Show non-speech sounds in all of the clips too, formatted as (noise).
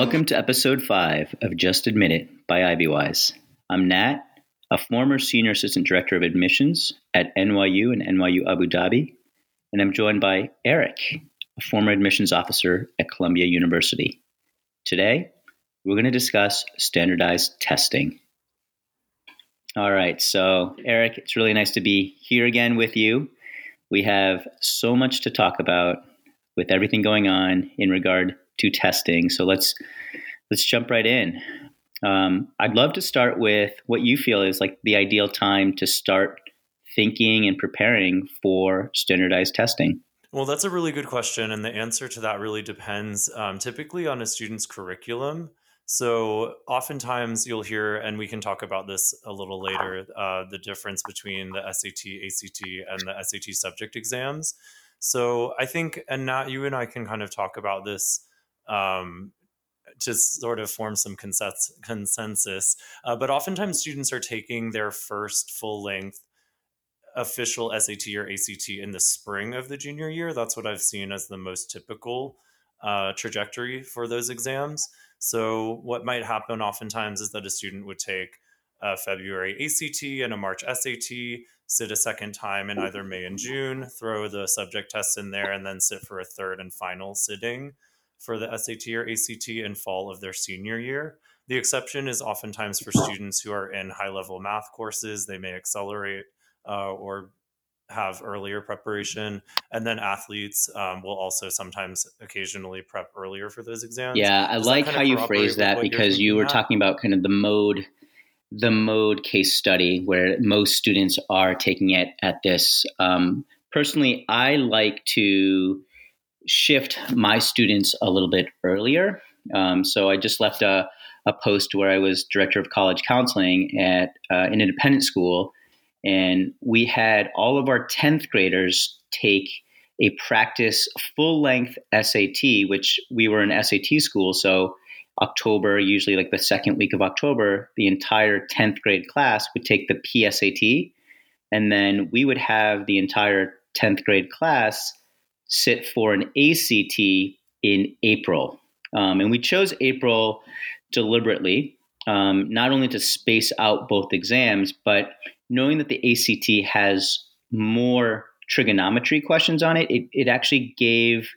Welcome to episode five of Just Admit It by IvyWise. I'm Nat, a former senior assistant director of admissions at NYU and NYU Abu Dhabi, and I'm joined by Eric, a former admissions officer at Columbia University. Today, we're going to discuss standardized testing. All right, so Eric, it's really nice to be here again with you. We have so much to talk about with everything going on in regard testing. So let's let's jump right in. Um, I'd love to start with what you feel is like the ideal time to start thinking and preparing for standardized testing. Well, that's a really good question. And the answer to that really depends um, typically on a student's curriculum. So, oftentimes you'll hear, and we can talk about this a little later, uh, the difference between the SAT, ACT, and the SAT subject exams. So, I think, and Nat, you and I can kind of talk about this um, to sort of form some consensus. Uh, but oftentimes students are taking their first full length official SAT or ACT in the spring of the junior year. That's what I've seen as the most typical uh, trajectory for those exams. So, what might happen oftentimes is that a student would take a February ACT and a March SAT, sit a second time in either May and June, throw the subject tests in there, and then sit for a third and final sitting for the SAT or ACT in fall of their senior year. The exception is oftentimes for students who are in high level math courses, they may accelerate uh, or have earlier preparation. And then athletes um, will also sometimes occasionally prep earlier for those exams. Yeah, I Does like how you phrase that because you were at? talking about kind of the mode the mode case study where most students are taking it at this um, personally i like to shift my students a little bit earlier. Um, so I just left a, a post where I was director of college counseling at uh, an independent school, and we had all of our 10th graders take a practice full length SAT, which we were an SAT school. So October, usually like the second week of October, the entire 10th grade class would take the PSAT. And then we would have the entire 10th grade class sit for an ACT in April. Um, and we chose April deliberately, um, not only to space out both exams, but knowing that the ACT has more trigonometry questions on it, it, it actually gave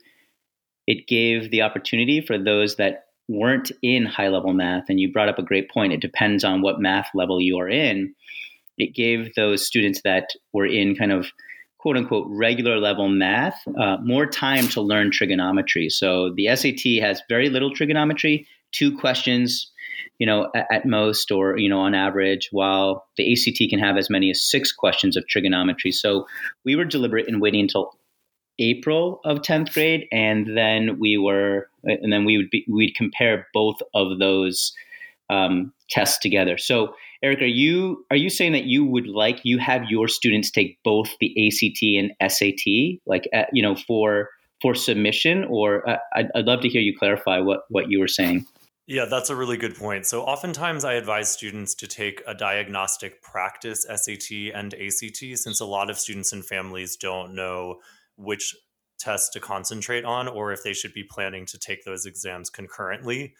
it gave the opportunity for those that weren't in high level math, and you brought up a great point. It depends on what math level you are in. It gave those students that were in kind of quote unquote regular level math, uh, more time to learn trigonometry. So the SAT has very little trigonometry, two questions, you know, at, at, most or, you know, on average, while the ACT can have as many as six questions of trigonometry. So we were deliberate in waiting until April of 10th grade. And then we were, and then we would be, we'd compare both of those um, tests together. So Eric, are you are you saying that you would like you have your students take both the ACT and SAT, like uh, you know, for for submission? Or uh, I'd, I'd love to hear you clarify what what you were saying. Yeah, that's a really good point. So oftentimes I advise students to take a diagnostic practice SAT and ACT since a lot of students and families don't know which test to concentrate on or if they should be planning to take those exams concurrently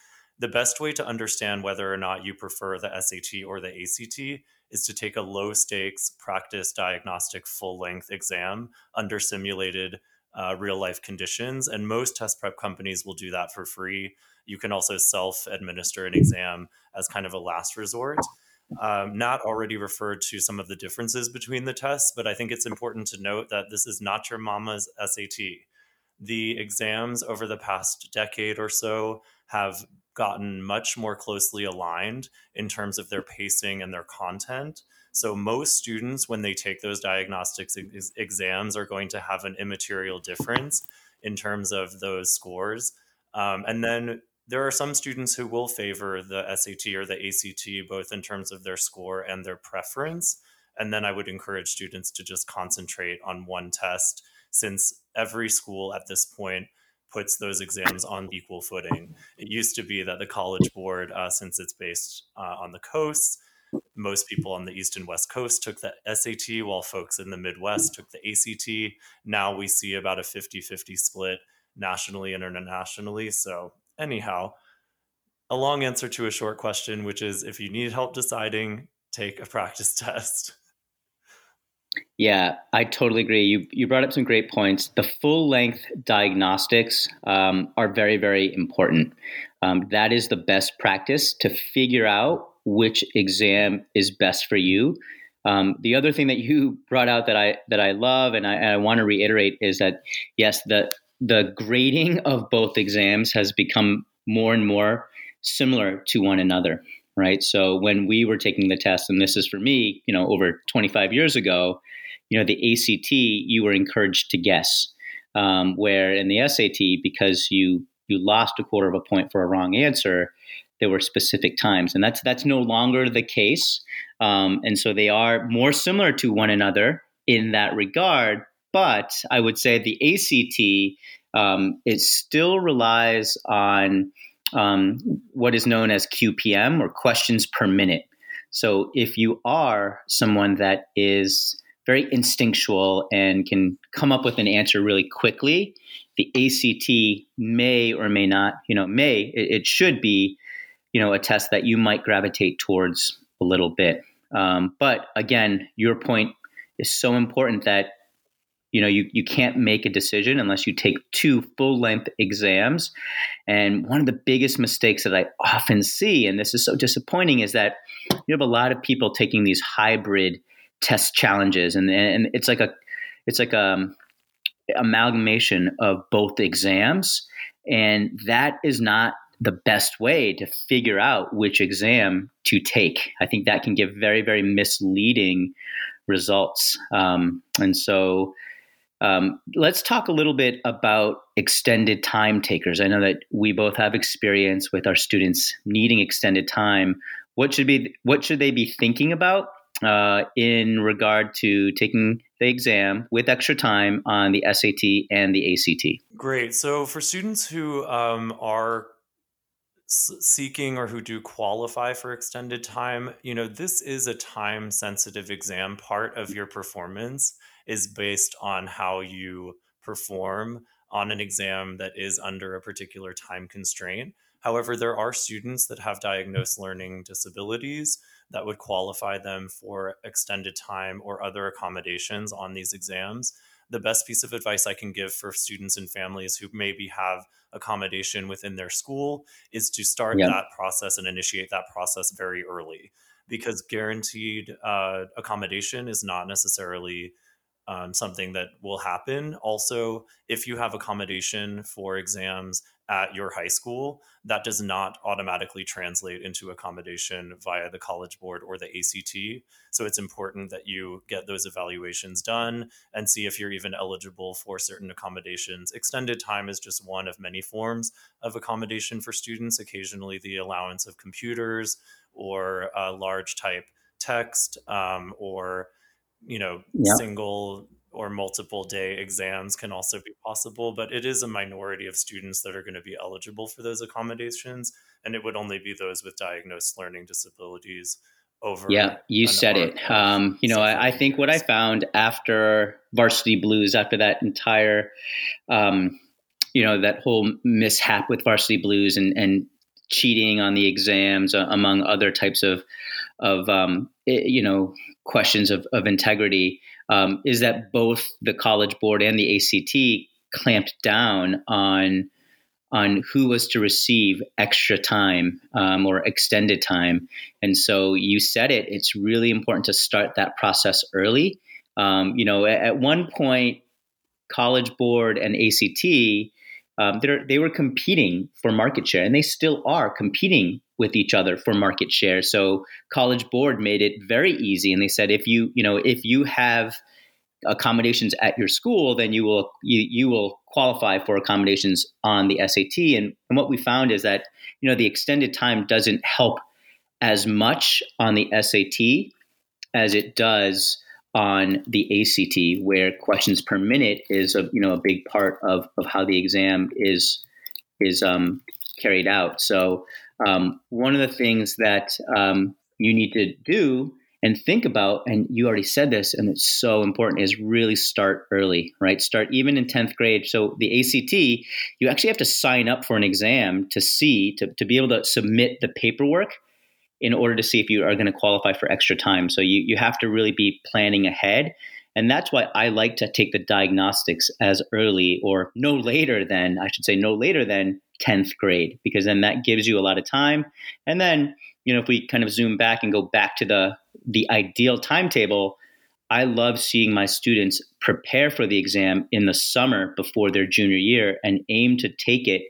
the best way to understand whether or not you prefer the SAT or the ACT is to take a low stakes practice diagnostic full length exam under simulated uh, real life conditions. And most test prep companies will do that for free. You can also self administer an exam as kind of a last resort. Um, Nat already referred to some of the differences between the tests, but I think it's important to note that this is not your mama's SAT. The exams over the past decade or so have gotten much more closely aligned in terms of their pacing and their content. So most students, when they take those diagnostics ex- exams, are going to have an immaterial difference in terms of those scores. Um, and then there are some students who will favor the SAT or the ACT, both in terms of their score and their preference. And then I would encourage students to just concentrate on one test, since every school at this point puts those exams on equal footing. It used to be that the College Board, uh, since it's based uh, on the coast, most people on the east and west coast took the SAT, while folks in the Midwest took the ACT. Now we see about a 50 50 split nationally and internationally. So, anyhow, a long answer to a short question, which is if you need help deciding, take a practice (laughs) test. Yeah, I totally agree. You you brought up some great points. The full length diagnostics um, are very very important. Um, that is the best practice to figure out which exam is best for you. Um, the other thing that you (laughs) brought out that I that I love and I, I want to reiterate is that yes, the the grading of both exams has become more and more similar to one another right? So when we were taking the test, and this is for me, you know, over 25 years ago, you know, the ACT, you were encouraged to guess. Um, where in the SAT, because you you lost a quarter of a point for a wrong answer, there were specific times, and that's that's no longer the case. Um, and so they are more similar to one another in that regard. But I would say the ACT um, it still relies on um, what is known as QPM or questions per minute. So if you are someone that is very instinctual and can come up with an answer really quickly, the ACT may or may not, you know, may, it, it should be, you know, a test that you might gravitate towards a little bit. Um, but again, your point is so important that you know you, you can't make a decision unless you take two full length exams. And one of the biggest mistakes that i often see and this is so disappointing is that you have a lot of people taking these hybrid test challenges and, and it's like a it's like a um, amalgamation of both exams. And that is not the best way to figure out which exam to take. I think that can give very very misleading results. Um, and so um, let's talk a little bit about extended time takers. I know that we both have experience with our students needing extended time. What should be what should they be thinking about uh, in regard to taking the exam with extra time on the SAT and the ACT? Great. So for students who um, are seeking or who do qualify for extended time, you know, this is a time sensitive exam part of your performance is based on how you perform on an exam that is under a particular time constraint. However, there are students that have diagnosed learning disabilities that would qualify them for extended time or other accommodations on these exams. The best piece of advice I can give for students and families who maybe have accommodation within their school is to start yep. that process and initiate that process very early because guaranteed uh, accommodation is not necessarily um, something that will happen. Also, if you have accommodation for exams at your high school, that does not automatically translate into accommodation via the College Board or the ACT. So it's important that you get those evaluations done and see if you're even eligible for certain accommodations. Extended time is just one of many forms of accommodation for students, occasionally, the allowance of computers or large type text um, or you know, yeah. single or multiple day exams can also be possible, but it is a minority of students that are going to be eligible for those accommodations. And it would only be those with diagnosed learning disabilities over. Yeah, you said it. Um, you know, I, I, think what I found after Varsity Blues, after that entire, um, you know, that whole mishap with Varsity Blues and, and cheating on the exams, uh, among other types of, of um, it, you know, questions of, of integrity um, is that both the College Board and the ACT clamped down on on who was to receive extra time um, or extended time. And so you said it; it's really important to start that process early. Um, you know, at, at, one point, College Board and ACT um, they were competing for market share, and they still are competing with each other for market share. So College Board made it very easy, and they said if you you know if you have accommodations at your school, then you will you you will qualify for accommodations on the SAT. And, and what we found is that you know the extended time doesn't help as much on the SAT as it does on the ACT, where questions per minute is a you know a big part of of how the exam is is um, carried out. So um, one of the things that um, you need to do and think about and you already said this and it's so important is really start early right? Start even in 10th grade. So the act you actually have to sign up for an exam to see to, to be able to submit the paperwork in order to see if you are going to qualify for extra time. So you, you have to really be planning ahead. And that's why I like to take the diagnostics as early or no later than, I should say, no later than 10th grade, because then that gives you a lot of time. And then, you know, if we kind of zoom back and go back to the, the ideal timetable, I love seeing my students prepare for the exam in the summer before their junior year and aim to take it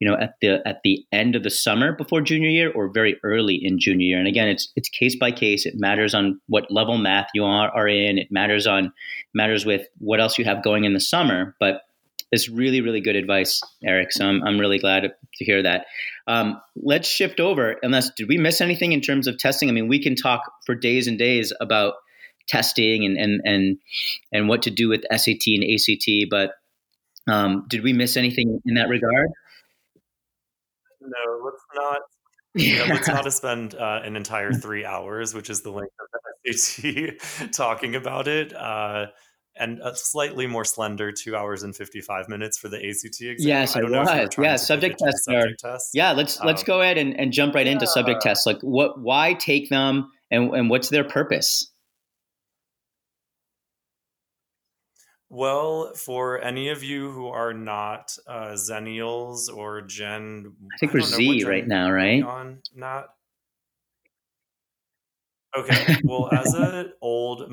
you know at the at the end of the summer before junior year or very early in junior year. And again it's it's case by case. It matters on what level math you are, are in. It matters on matters with what else you have going in the summer. But it's really really good advice eric so i'm, I'm really glad to hear that um, let's shift over unless did we miss anything in terms of testing i mean we can talk for days and days about testing and and and, and what to do with sat and act but um, did we miss anything in that regard no, let's not. (laughs) Yeah. let's not (laughs) spend uh, an entire three hours, which is the length of the SAT, (laughs) talking about it. Uh, and a slightly more slender two hours and 55 minutes for the ACT exam. Yes, I don't was. yeah, subject tests subject. Tests. Yeah, let's um, let's go ahead and, and jump right yeah. into subject tests. Like, what? Why take them, and and what's their purpose? Well, for any of you who are not uh, Zennials or Gen, I think I we're Z right now, right? On not. Okay. Well, as an old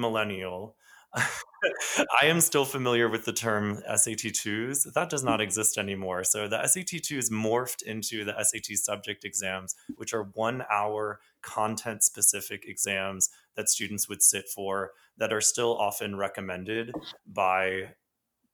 millennial, (laughs) I am still familiar with the term SAT2s. That does not exist anymore. So the SAT2s morphed into the SAT subject exams, which are one hour content specific exams that students would sit for that are still often recommended by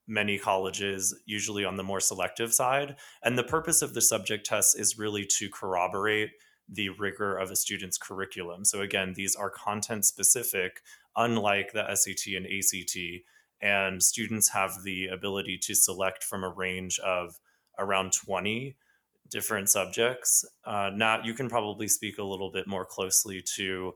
many colleges, usually on the more selective side. And the purpose of the subject tests is really to corroborate the rigor of a student's curriculum. So, again, these are content specific, unlike the SAT and ACT. And students have the ability to select from a range of around 20 different subjects. Uh, Nat, you can probably speak a little bit more closely to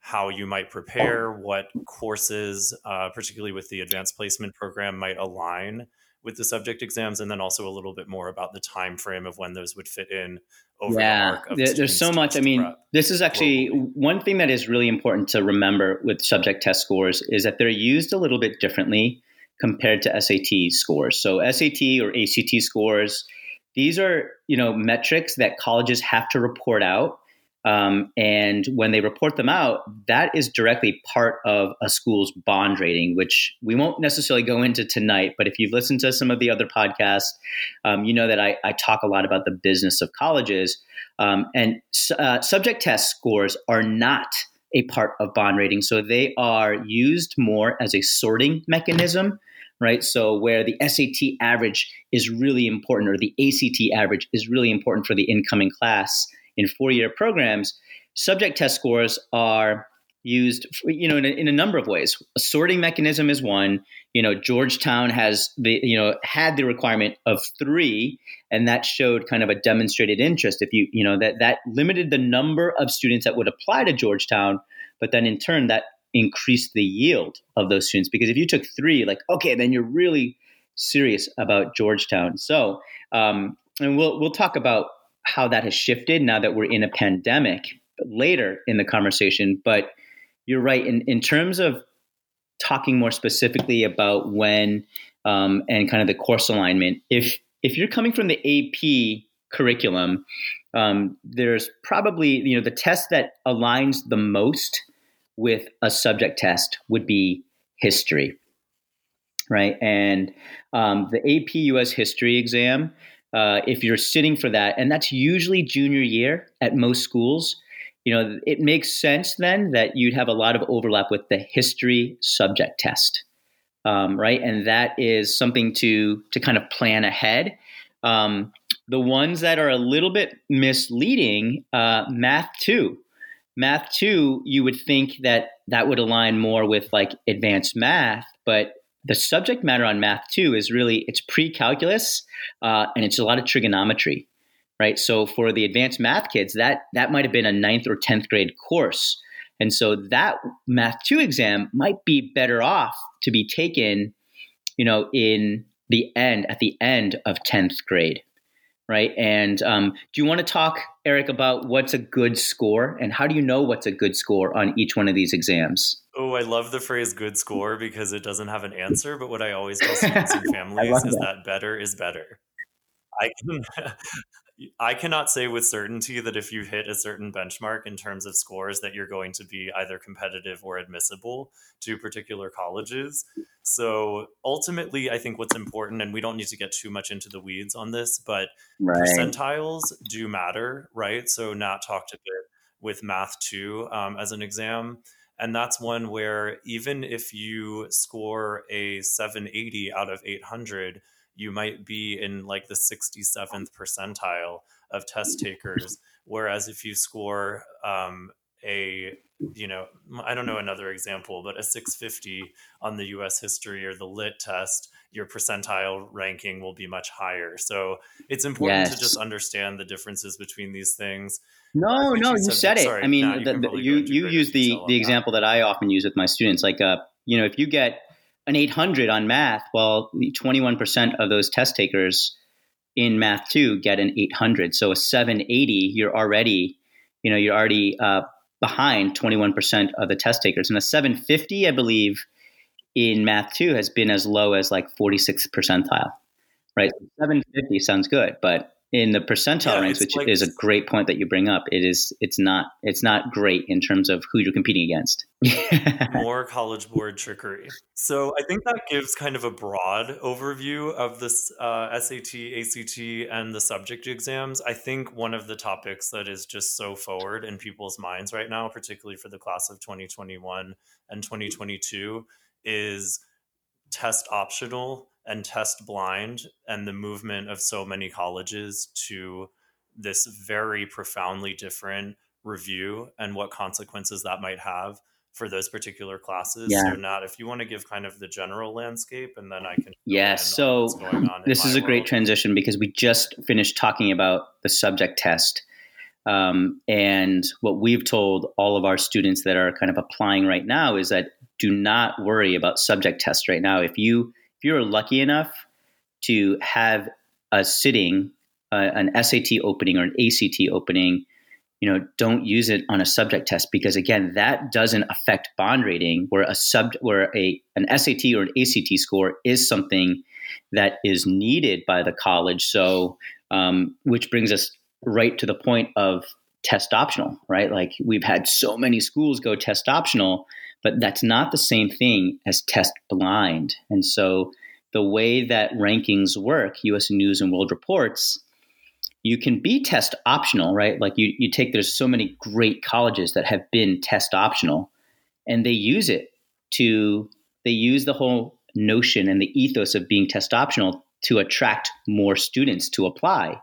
how you might prepare, what courses, uh, particularly with the advanced placement program, might align with the subject exams, and then also a little bit more about the time frame of when those would fit in. Over yeah, the there, there's so much. I mean, this is actually globally. one thing that is really important to remember with subject test scores is that they're used a little bit differently compared to SAT scores. So SAT or ACT scores, these are you know metrics that colleges have to report out um, and when they report them out, that is directly part of a school's bond rating, which we won't necessarily go into tonight. But if you've listened to some of the other podcasts, um, you know that I, I, talk a lot about the business of colleges. Um, and uh, subject test scores are not a part of bond rating. So they are used more as a sorting mechanism right? So where the SAT average is really important, or the ACT average is really important for the incoming class, in four-year programs, subject test scores are used you know in a, in a, number of ways. A sorting mechanism is one. You know georgetown has the you know had the requirement of three and that showed kind of a demonstrated interest. If you you know that that limited the number of students that would apply to georgetown but then in turn that increased the yield of those students. Because if you took three like okay then you're really serious about georgetown. So um, and we'll we'll talk about how that has shifted now that we're in a pandemic later in the conversation. But you're right. In, in terms of talking more specifically about when um, and kind of the course alignment, if if you're coming from the AP curriculum, um, there's probably you know the test that aligns the most with a subject test would be history, right? And um, the AP US history exam uh, if you're sitting for that, and that's usually junior year at most schools, you know, it makes sense then that you'd have a lot of overlap with the history subject test, um, right? And that is something to to kind of plan ahead. Um, the ones that are a little bit misleading, uh, math two. Math two, you would think that that would align more with like advanced math, but the subject matter on math two is really it's pre-calculus uh, and it's a lot of trigonometry right so for the advanced math kids that that might have been a ninth or 10th grade course And so that Math 2 exam might be better off to be taken, you know, in the end, at the end of 10th grade, right? And um, do you want to talk, Eric, about what's a good score and how do you know what's a good score on each one of these exams? Oh, I love the phrase good score because it doesn't have an answer. But what I always tell (laughs) students and families is that. that better is better. I can (laughs) I cannot say with certainty that if you hit a certain benchmark in terms of scores that you're going to be either competitive or admissible to particular colleges. So ultimately, I think what's important, and we don't need to get too much into the weeds on this, but right. percentiles do matter, right? So Nat talked a bit with Math 2 um, as an exam. And that's one where even if you score a 780 out of 800, you might be in like the 67th percentile of test takers. Whereas if you score um, a, you know, I don't know another example, but a 650 on the US history or the lit test, your percentile ranking will be much higher. So it's important yes. to just understand the differences between these things. No, no, you said it. Sorry, I mean, you, the, the, you, you use the, the example that. that I often use with my students. Like, uh, you know, if you get an 800 on math, well, 21% of those test takers in math 2 get an 800. So a 780, you're already, you know, you're already uh, behind 21% of the test takers. And a 750, I believe, in math 2 has been as low as like 46th percentile, right? 750 sounds good, but in the percentile yeah, range, which like, is a great point that you bring up. It is it's not it's not great in terms of who you're competing against. (laughs) more college board trickery. So I think that gives kind of a broad overview of this uh, SAT, ACT, and the subject exams. I think one of the topics that is just so forward in people's minds right now, particularly for the class of 2021 and 2022, is test optional and test blind and the movement of so many colleges to this very profoundly different review and what consequences that might have for those particular classes. Yeah. So, Nat, if you want to give kind of the general landscape, and then I can. Yeah. So this is a world. great transition because we just finished talking about the subject test. Um, and what we've told all of our students that are kind of applying right now is that do not worry about subject tests right now. If you if you're lucky enough to have a sitting, uh, an SAT opening or an ACT opening, you know, don't use it on a subject test because again, that doesn't affect bond rating. Where a sub, where a an SAT or an ACT score is something that is needed by the college. So, um, which brings us right to the point of test optional, right? Like we've had so many schools go test optional but that's not the same thing as test blind. And so the way that rankings work, US News and World Reports, you can be test optional, right? Like you, you take, there's so many great colleges that have been test optional and they use it to, they use the whole notion and the ethos of being test optional to attract more students to apply.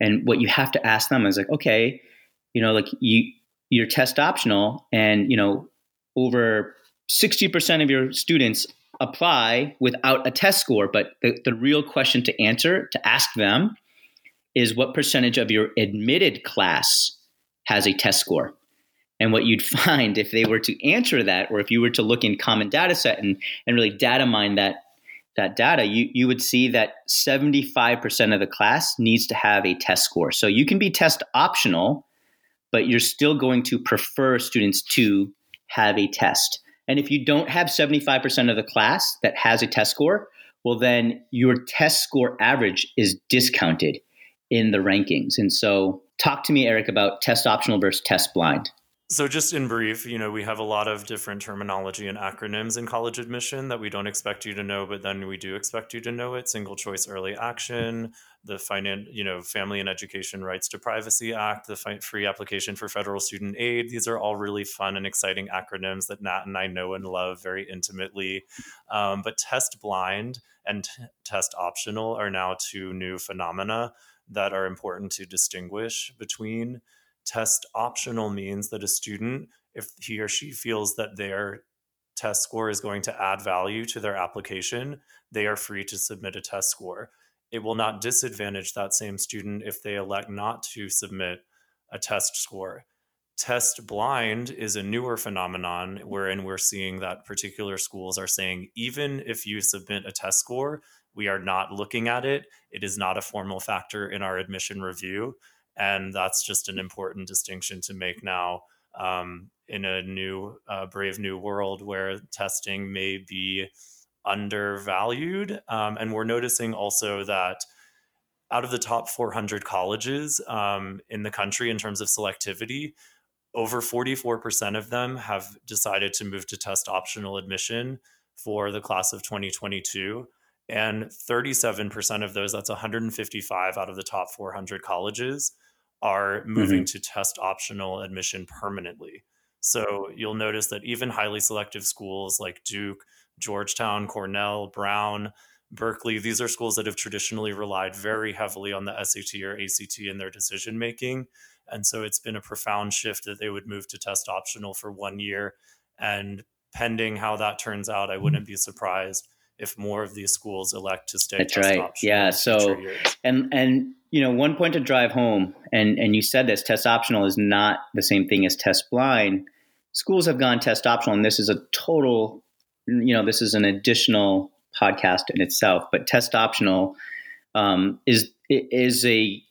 And what you have to ask them is like, okay, you know, like you, you're test optional and, you know, over 60% of your students apply without a test score. But the, the real question to answer, to ask them, is what percentage of your admitted class has a test score? And what you'd (laughs) find if they were to answer that, or if you were to look in common data set and, and really data mine that, that data, you, you would see that 75% of the class needs to have a test score. So you can be test optional, but you're still going to prefer students to have a test. And if you don't have 75% of the class that has a test score, well, then your test score average is discounted in the rankings. And so, talk to me, Eric, about test optional versus test blind. So, just in brief, you know, we have a lot of different terminology and acronyms in college admission that we don't expect you to know, but then we do expect you to know it. Single choice early action, the finan- you know, Family and Education Rights to Privacy Act, the fi- free application for federal student aid. These are all really fun and exciting acronyms that Nat and I know and love very intimately. Um, but test blind and t- test optional are now two new phenomena that are important to distinguish between test optional means that a student, if he or she feels that their test score is going to add value to their application, they are free to submit a test score. It will not disadvantage that same student if they elect not to submit a test score. test blind is a newer phenomenon wherein we're seeing that particular schools are saying even if you submit a test score we are not looking at it it is not a formal factor in our admission review and that's just an important distinction to make now um, in a new uh, brave new world where testing may be undervalued um, and we're noticing also that out of the top 400 colleges um, in the country in terms of selectivity over 44% of them have decided to move to test optional admission for the class of 2022 and 37% of those that's 155 out of the top 400 colleges are moving mm-hmm. to test optional admission permanently so you'll notice that even highly selective schools like duke georgetown cornell brown berkeley these are schools that have traditionally relied very heavily on the sat or act in their decision making and so it's been a profound shift that they would move to test optional for one year. And pending how that turns out, I wouldn't be surprised if more of these schools elect to stay. That's right. Yeah. So, and and you know, one point to drive home, and and you said this: test optional is not the same thing as test blind. Schools have gone test optional, and this is a total, you know, this is an additional podcast in itself. But test optional um, is is a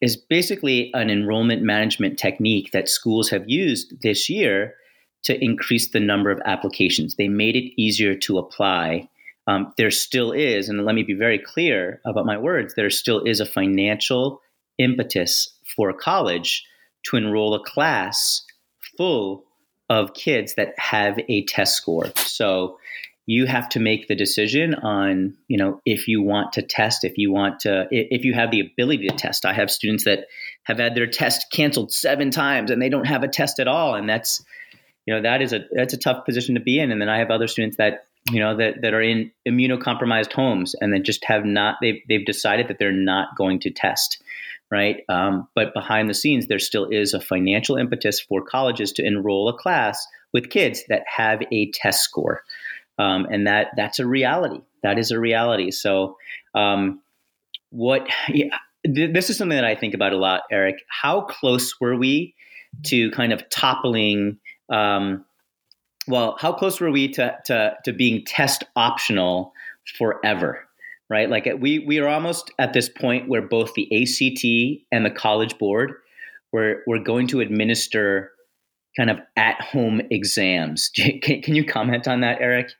is basically an enrollment management technique that schools have used this year to increase the number of applications. They made it easier to apply. Um, there still is, and let me be very clear about my words, there still is a financial impetus for a college to enroll a class full of kids that have a test score. So you have to make the decision on you know if you want to test if you want to if you have the ability to test i have students that have had their test canceled seven times and they don't have a test at all and that's you know that is a that's a tough position to be in and then i have other students that you know that, that are in immunocompromised homes and that just have not they've, they've decided that they're not going to test right um, but behind the scenes there still is a financial impetus for colleges to enroll a class with kids that have a test score um, and that that's a reality. That is a reality. So, um, what? Yeah, th- this is something that I think about a lot, Eric. How close were we to kind of toppling? Um, well, how close were we to, to to being test optional forever? Right, like we we are almost at this point where both the ACT and the College Board we're we're going to administer kind of at home exams. (laughs) Can, can you comment on that, Eric?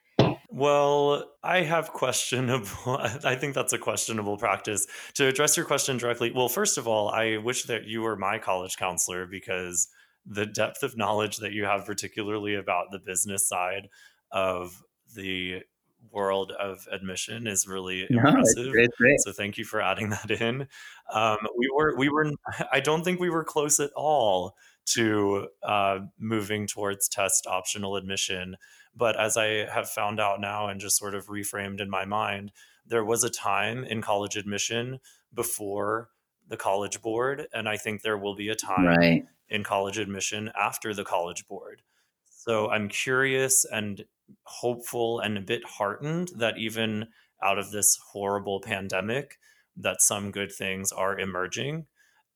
Well, I have questionable. (laughs) I think that's a questionable practice. To address your question directly, well, first of all, I wish that you were my college counselor because the depth of knowledge that you have, particularly about the business side of the world of admission, is really no, impressive. It's great. So, thank you for adding (laughs) that in. Um, we were, we were. I don't think we were close at all to uh, moving towards test optional admission but as I have found out now and just sort of reframed in my mind, there was a time in college admission before the college board. And I think there will be a time right. In college admission after the college board. So I'm curious and hopeful and a bit heartened that even out of this horrible pandemic, that some good things are emerging.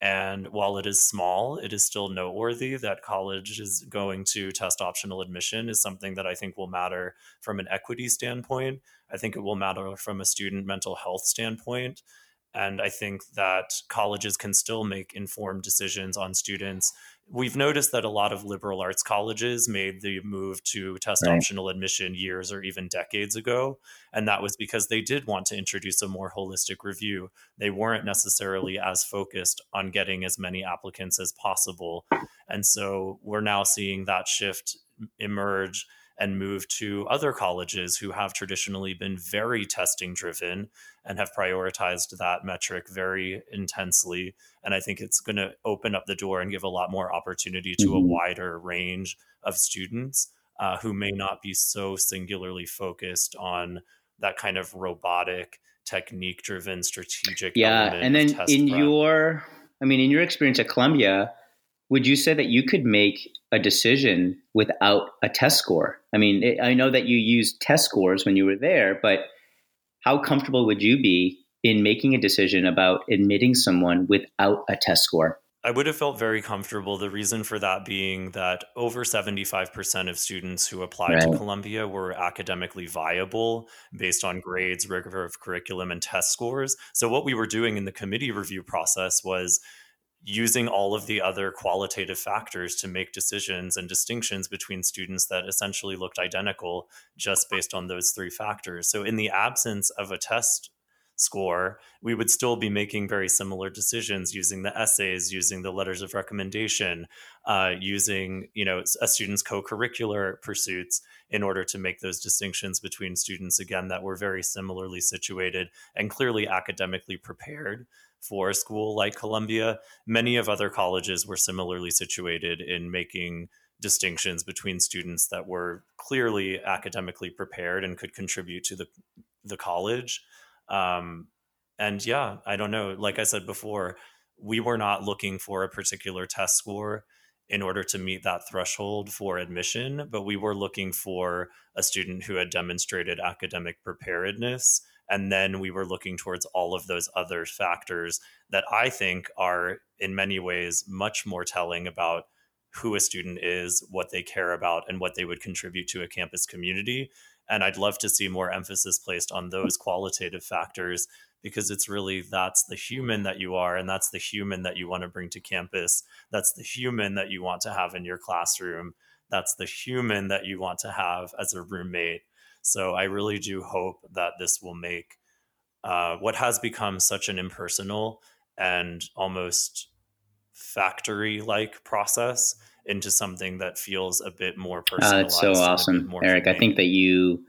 And while it is small, it is still noteworthy that college is going to test optional admission is something that I think will matter from an equity standpoint. I think it will matter from a student mental health standpoint. And I think that colleges can still make informed decisions on students we've noticed that a lot of liberal arts colleges made the move to test right. optional admission years or even decades ago. And that was because they did want to introduce a more holistic review. They weren't necessarily as focused on getting as many applicants as possible. And so we're now seeing that shift emerge and move to other colleges who have traditionally been very testing driven and have prioritized that metric very intensely. And I think it's going to open up the door and give a lot more opportunity to mm-hmm. a wider range of students uh, who may not be so singularly focused on that kind of robotic technique driven strategic yeah and then in prep. your i mean in your experience at columbia would you say that you could make a decision without a test score? I mean, it, I know that you used test scores when you were there, but how comfortable would you be in making a decision about admitting someone without a test score? I would have felt very comfortable. The reason for that being that over 75% of students who applied right. to Columbia were academically viable based on grades, rigor of curriculum, and test scores. So, what we were doing in the committee review process was using all of the other qualitative factors to make decisions and distinctions between students that essentially looked identical just based on those three factors. So, in the absence of a test score, we would still be making very similar decisions using the essays, using the letters of recommendation, uh, using you know a student's co-curricular pursuits in order to make those distinctions between students again that were very similarly situated and clearly academically prepared for a school like Columbia. Many of other colleges were similarly situated in making distinctions between students that were clearly academically prepared and could contribute to the the college um, and yeah, I don't know. Like I said before, we were not looking for a particular test score in order to meet that threshold for admission, but we were looking for a student who had demonstrated academic preparedness. And then we were looking towards all of those other factors that I think are, in many ways, much more telling about who a student is, what they care about, and what they would contribute to a campus community and I'd love to see more emphasis placed on those qualitative factors because it's really that's the human that you are and that's the human that you want to bring to campus. That's the human that you want to have in your classroom. That's the human that you want to have as a roommate. So I really do hope that this will make uh, what has become such an impersonal and almost factory like process into something that feels a bit more personal. Uh, that's so awesome, Eric. I think that you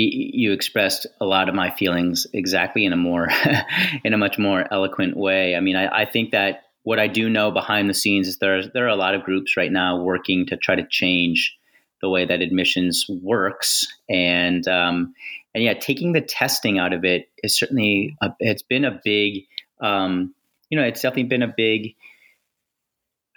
you expressed a lot of my feelings exactly in a more (laughs) in a much more eloquent way. I mean, I, I think that what I do know behind the scenes is there there are a lot of groups right now working to try to change the way that admissions works, and um, and yeah, taking the testing out of it is certainly a, it's been a big um, you know it's definitely been a big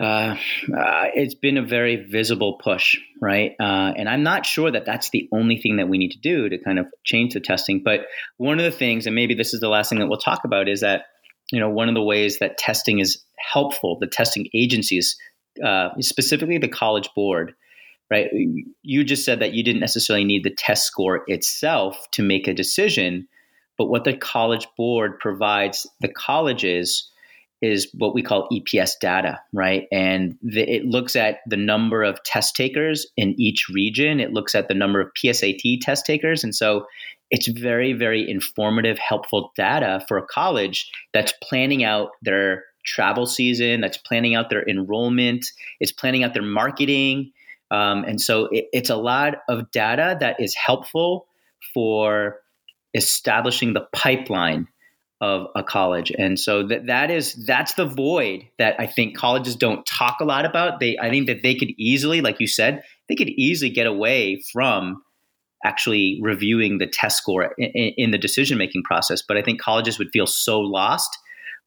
uh, uh, it's been a very visible push, right? Uh, and I'm not sure that that's the only thing that we need to do to kind of change the testing. But one of the things, and maybe this is the last thing that we'll talk about, is that you know one of the ways that testing is helpful, the testing agencies, uh, specifically the College Board, right? You just said that you didn't necessarily need the test score itself to make a decision, but what the College Board provides the colleges is what we call EPS data, right? And the, it looks at the number of test takers in each region. It looks at the number of PSAT test takers. And so it's very, very informative, helpful data for a college that's planning out their travel season, that's planning out their enrollment, it's planning out their marketing. Um, and so it, it's a lot of data that is helpful for establishing the pipeline of a college. And so that that is that's the void that i think colleges don't talk a lot about. They i think that they could easily like you said they could easily get away from actually reviewing the test score in, in the decision making process. But i think colleges would feel so lost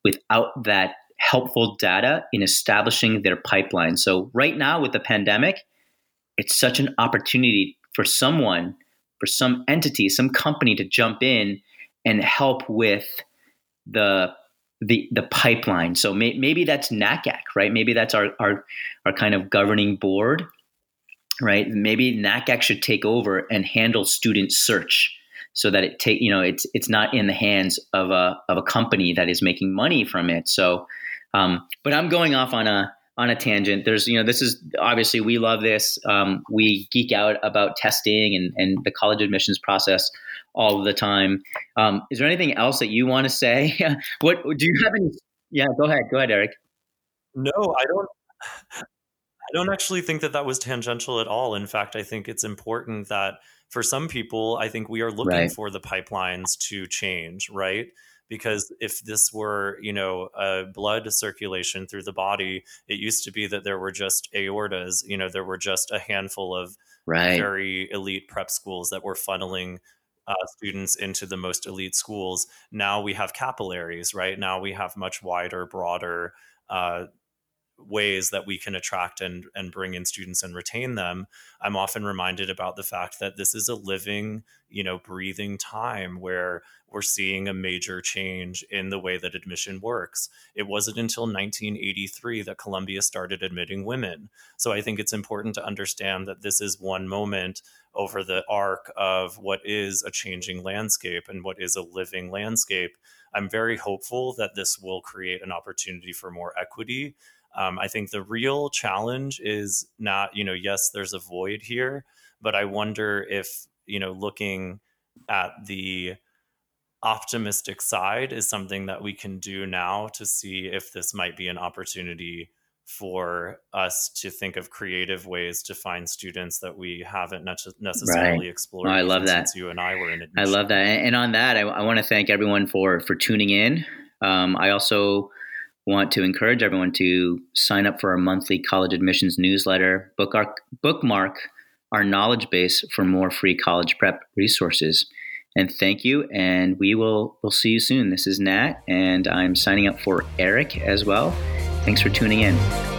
without that helpful data in establishing their pipeline. So right now with the pandemic it's such an opportunity for someone for some entity some company to jump in and help with the the the pipeline. So may, maybe that's NACAC, right? Maybe that's our, our our kind of governing board, right? Maybe NACAC should take over and handle student search so that it take you know it's it's not in the hands of a of a company that is making money from it. So, um, but I'm going off on a on a tangent. There's you know this is obviously we love this. Um, we geek out about testing and and the college admissions process all of the time. Um, is there anything else that you want to say? (laughs) what do you have any? Yeah, go ahead. Go ahead, Eric. No, I don't. I don't actually think that that was tangential at all. In fact, I think it's important that for some people, I think we are looking right. for the pipelines to change, right? Because if this were, you know, a blood circulation through the body, it used to be that there were just aortas, you know, there were just a handful of right. very elite prep schools that were funneling uh, students into the most elite schools. Now we have capillaries, right? Now we have much wider, broader uh, ways that we can attract and, and bring in students and retain them. I'm often reminded about the fact that this is a living, you know, breathing time where we're seeing a major change in the way that admission works. It wasn't until 1983 that Columbia started admitting women. So I think it's important to understand that this is one moment over the arc of what is a changing landscape and what is a living landscape. I'm very hopeful that this will create an opportunity for more equity. Um, I think the real challenge is not, you know, yes, there's a void here, but I wonder if, you know, looking at the optimistic side is something that we can do now to see if this might be an opportunity for us to think of creative ways to find students that we haven't necessarily right. explored. Oh, I love that. you and I were in admission. I love that. And on that, I, I want to thank everyone for for tuning in. Um, I also want to encourage everyone to sign up for our monthly college admissions newsletter. Book our, bookmark our knowledge base for more free college prep resources. And thank you. And we will we'll see you soon. This is Nat, and I'm signing up for Eric as well. Thanks for tuning in.